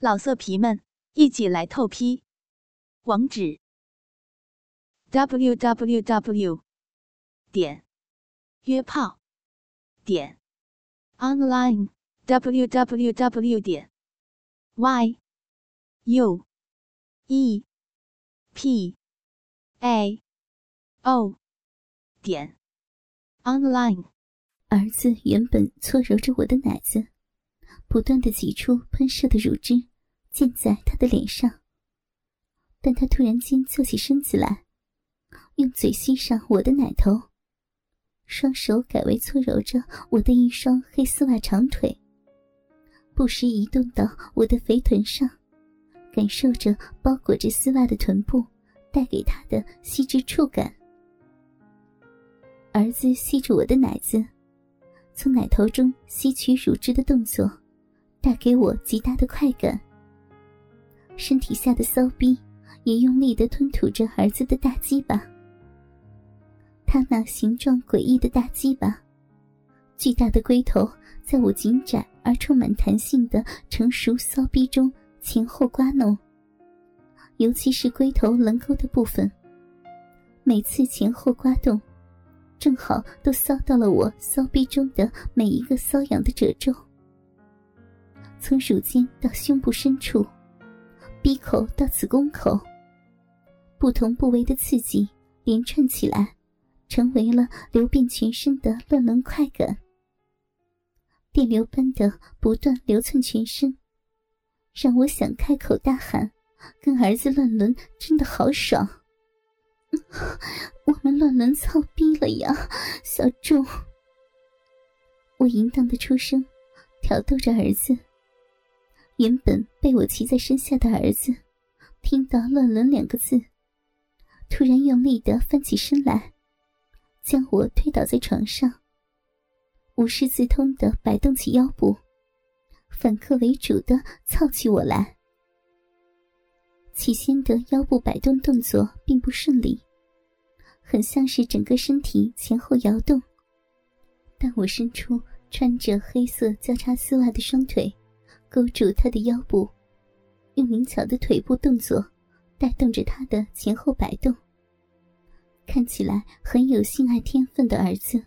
老色皮们，一起来透批！网址：w w w 点约炮点 online w w w 点 y u e p a o 点 online。儿子原本搓揉着我的奶子，不断的挤出喷射的乳汁。溅在他的脸上，但他突然间坐起身子来，用嘴吸上我的奶头，双手改为搓揉着我的一双黑丝袜长腿，不时移动到我的肥臀上，感受着包裹着丝袜的臀部带给他的细致触感。儿子吸着我的奶子，从奶头中吸取乳汁的动作，带给我极大的快感。身体下的骚逼也用力的吞吐着儿子的大鸡巴。他那形状诡异的大鸡巴，巨大的龟头在我紧窄而充满弹性的成熟骚逼中前后刮弄，尤其是龟头棱沟的部分，每次前后刮动，正好都搔到了我骚逼中的每一个瘙痒的褶皱，从乳尖到胸部深处。鼻口到子宫口，不同部位的刺激连串起来，成为了流遍全身的乱伦快感。电流般的不断流窜全身，让我想开口大喊：“跟儿子乱伦真的好爽！”我们乱伦操逼了呀，小仲！我淫荡的出声，挑逗着儿子。原本被我骑在身下的儿子，听到“乱伦”两个字，突然用力的翻起身来，将我推倒在床上，无师自通的摆动起腰部，反客为主的操起我来。起先的腰部摆动动作并不顺利，很像是整个身体前后摇动，但我伸出穿着黑色交叉丝袜的双腿。勾住他的腰部，用灵巧的腿部动作带动着他的前后摆动。看起来很有性爱天分的儿子，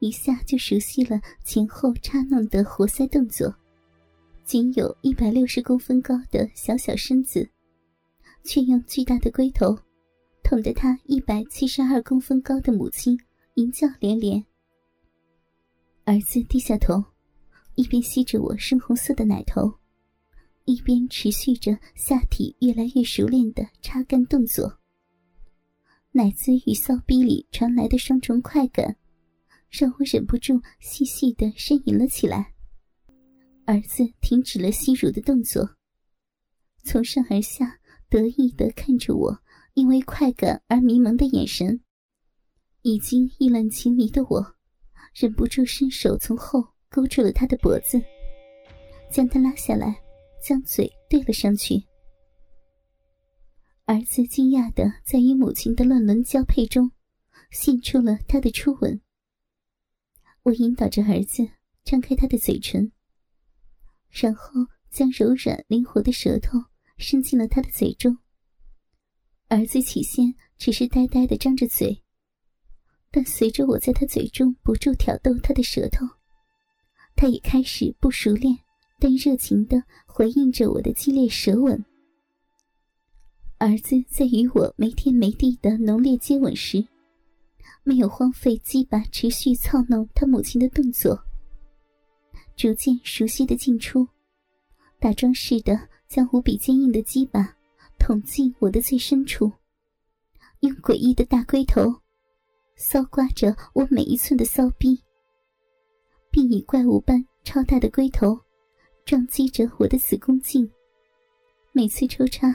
一下就熟悉了前后插弄的活塞动作。仅有一百六十公分高的小小身子，却用巨大的龟头捅得他一百七十二公分高的母亲淫叫连连。儿子低下头。一边吸着我深红色的奶头，一边持续着下体越来越熟练的插干动作。奶子与骚逼里传来的双重快感，让我忍不住细细的呻吟了起来。儿子停止了吸乳的动作，从上而下得意的看着我，因为快感而迷蒙的眼神。已经意乱情迷的我，忍不住伸手从后。勾住了他的脖子，将他拉下来，将嘴对了上去。儿子惊讶的在与母亲的乱伦交配中，献出了他的初吻。我引导着儿子张开他的嘴唇，然后将柔软灵活的舌头伸进了他的嘴中。儿子起先只是呆呆的张着嘴，但随着我在他嘴中不住挑逗他的舌头。他也开始不熟练，但热情的回应着我的激烈舌吻。儿子在与我没天没地的浓烈接吻时，没有荒废鸡巴持续操弄他母亲的动作，逐渐熟悉的进出，打桩似的将无比坚硬的鸡巴捅进我的最深处，用诡异的大龟头搔刮着我每一寸的骚逼。并以怪物般超大的龟头撞击着我的子宫颈，每次抽插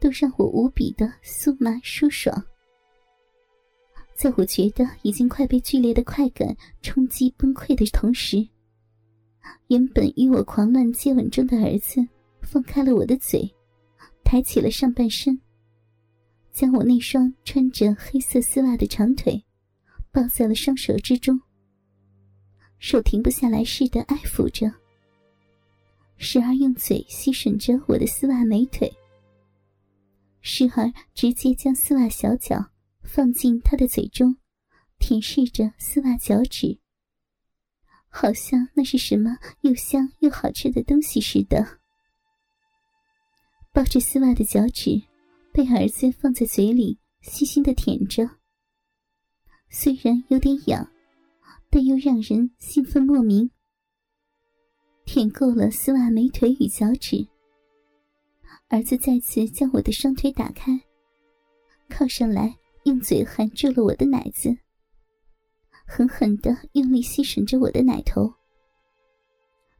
都让我无比的酥麻舒爽。在我觉得已经快被剧烈的快感冲击崩溃的同时，原本与我狂乱接吻中的儿子放开了我的嘴，抬起了上半身，将我那双穿着黑色丝袜的长腿抱在了双手之中。手停不下来似的爱抚着，时而用嘴吸吮着我的丝袜美腿，时而直接将丝袜小脚放进他的嘴中，舔舐着丝袜脚趾，好像那是什么又香又好吃的东西似的。抱着丝袜的脚趾，被儿子放在嘴里细心的舔着，虽然有点痒，但又让人兴奋莫名。舔够了丝袜美腿与脚趾，儿子再次将我的双腿打开，靠上来，用嘴含住了我的奶子，狠狠的用力吸吮着我的奶头，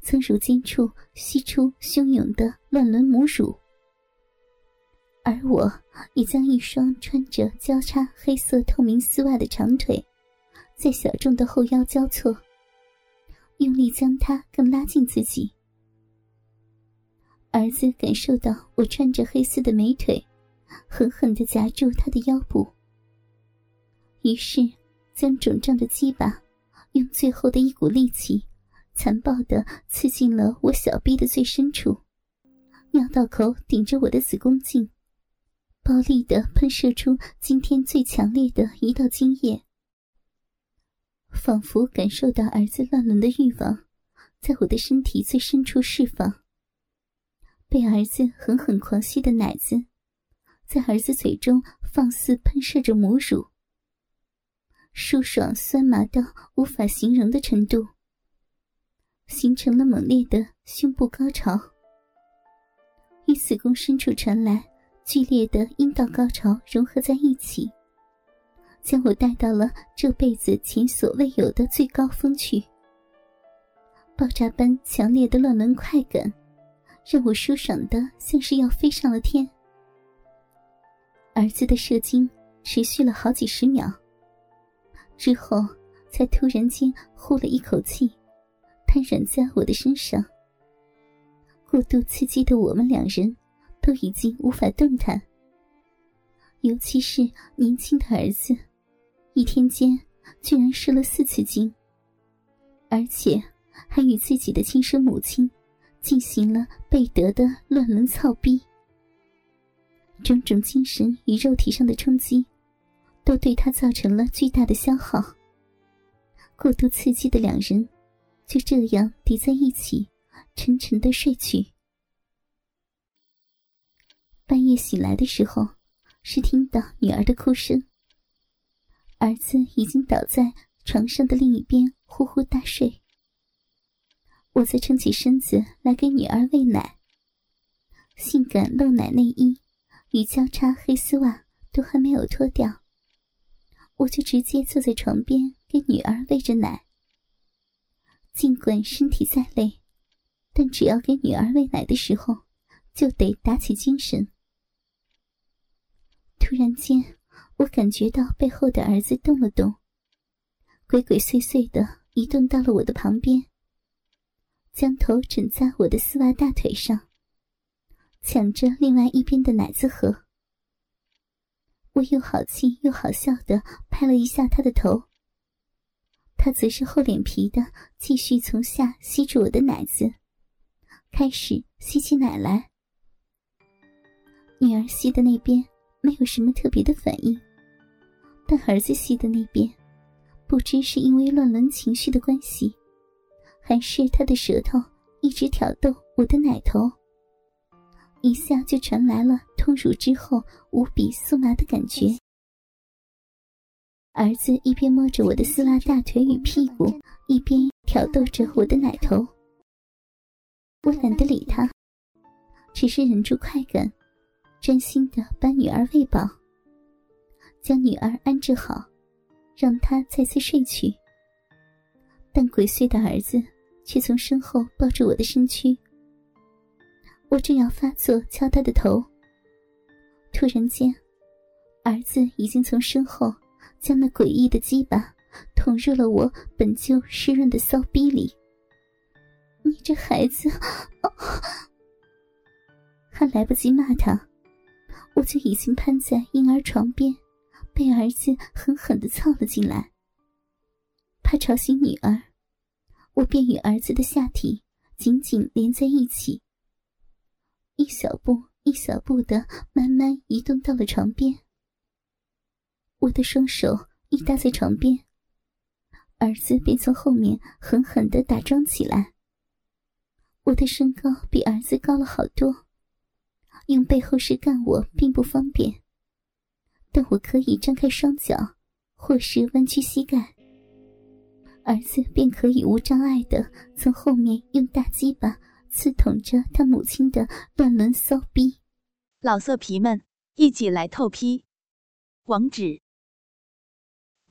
从乳尖处吸出汹涌的乱伦母乳，而我也将一双穿着交叉黑色透明丝袜的长腿，在小众的后腰交错。用力将他更拉近自己。儿子感受到我穿着黑丝的美腿，狠狠的夹住他的腰部，于是将肿胀的鸡巴用最后的一股力气，残暴的刺进了我小臂的最深处，尿道口顶着我的子宫颈，暴力的喷射出今天最强烈的一道精液。仿佛感受到儿子乱伦的欲望，在我的身体最深处释放。被儿子狠狠狂吸的奶子，在儿子嘴中放肆喷射着母乳，舒爽酸麻到无法形容的程度，形成了猛烈的胸部高潮，与子宫深处传来剧烈的阴道高潮融合在一起。将我带到了这辈子前所未有的最高峰去。爆炸般强烈的乱伦快感，让我舒爽的像是要飞上了天。儿子的射精持续了好几十秒，之后才突然间呼了一口气，瘫软在我的身上。过度刺激的我们两人，都已经无法动弹，尤其是年轻的儿子。一天间居然射了四次精，而且还与自己的亲生母亲进行了贝德的乱伦操逼。种种精神与肉体上的冲击，都对他造成了巨大的消耗。过度刺激的两人就这样叠在一起，沉沉的睡去。半夜醒来的时候，是听到女儿的哭声。儿子已经倒在床上的另一边，呼呼大睡。我再撑起身子来给女儿喂奶，性感露奶内衣与交叉黑丝袜都还没有脱掉，我就直接坐在床边给女儿喂着奶。尽管身体再累，但只要给女儿喂奶的时候，就得打起精神。突然间。我感觉到背后的儿子动了动，鬼鬼祟祟的移动到了我的旁边，将头枕在我的丝袜大腿上，抢着另外一边的奶子喝。我又好气又好笑的拍了一下他的头，他则是厚脸皮的继续从下吸住我的奶子，开始吸起奶来。女儿吸的那边没有什么特别的反应。但儿子吸的那边，不知是因为乱伦情绪的关系，还是他的舌头一直挑逗我的奶头，一下就传来了痛乳之后无比酥麻的感觉。儿子一边摸着我的丝袜大腿与屁股，一边挑逗着我的奶头。我懒得理他，只是忍住快感，专心的把女儿喂饱。将女儿安置好，让她再次睡去。但鬼祟的儿子却从身后抱住我的身躯。我正要发作敲他的头，突然间，儿子已经从身后将那诡异的鸡巴捅入了我本就湿润的骚逼里。你这孩子！还来不及骂他，我就已经瘫在婴儿床边。被儿子狠狠的操了进来，怕吵醒女儿，我便与儿子的下体紧紧连在一起，一小步一小步的慢慢移动到了床边。我的双手一搭在床边，儿子便从后面狠狠的打桩起来。我的身高比儿子高了好多，用背后式干我并不方便，但我可以张开双脚，或是弯曲膝盖。儿子便可以无障碍的从后面用大鸡巴刺捅着他母亲的乱伦骚逼。老色皮们，一起来透批！网址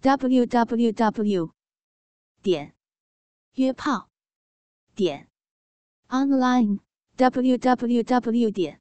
：w w w 点约炮点 online w w w 点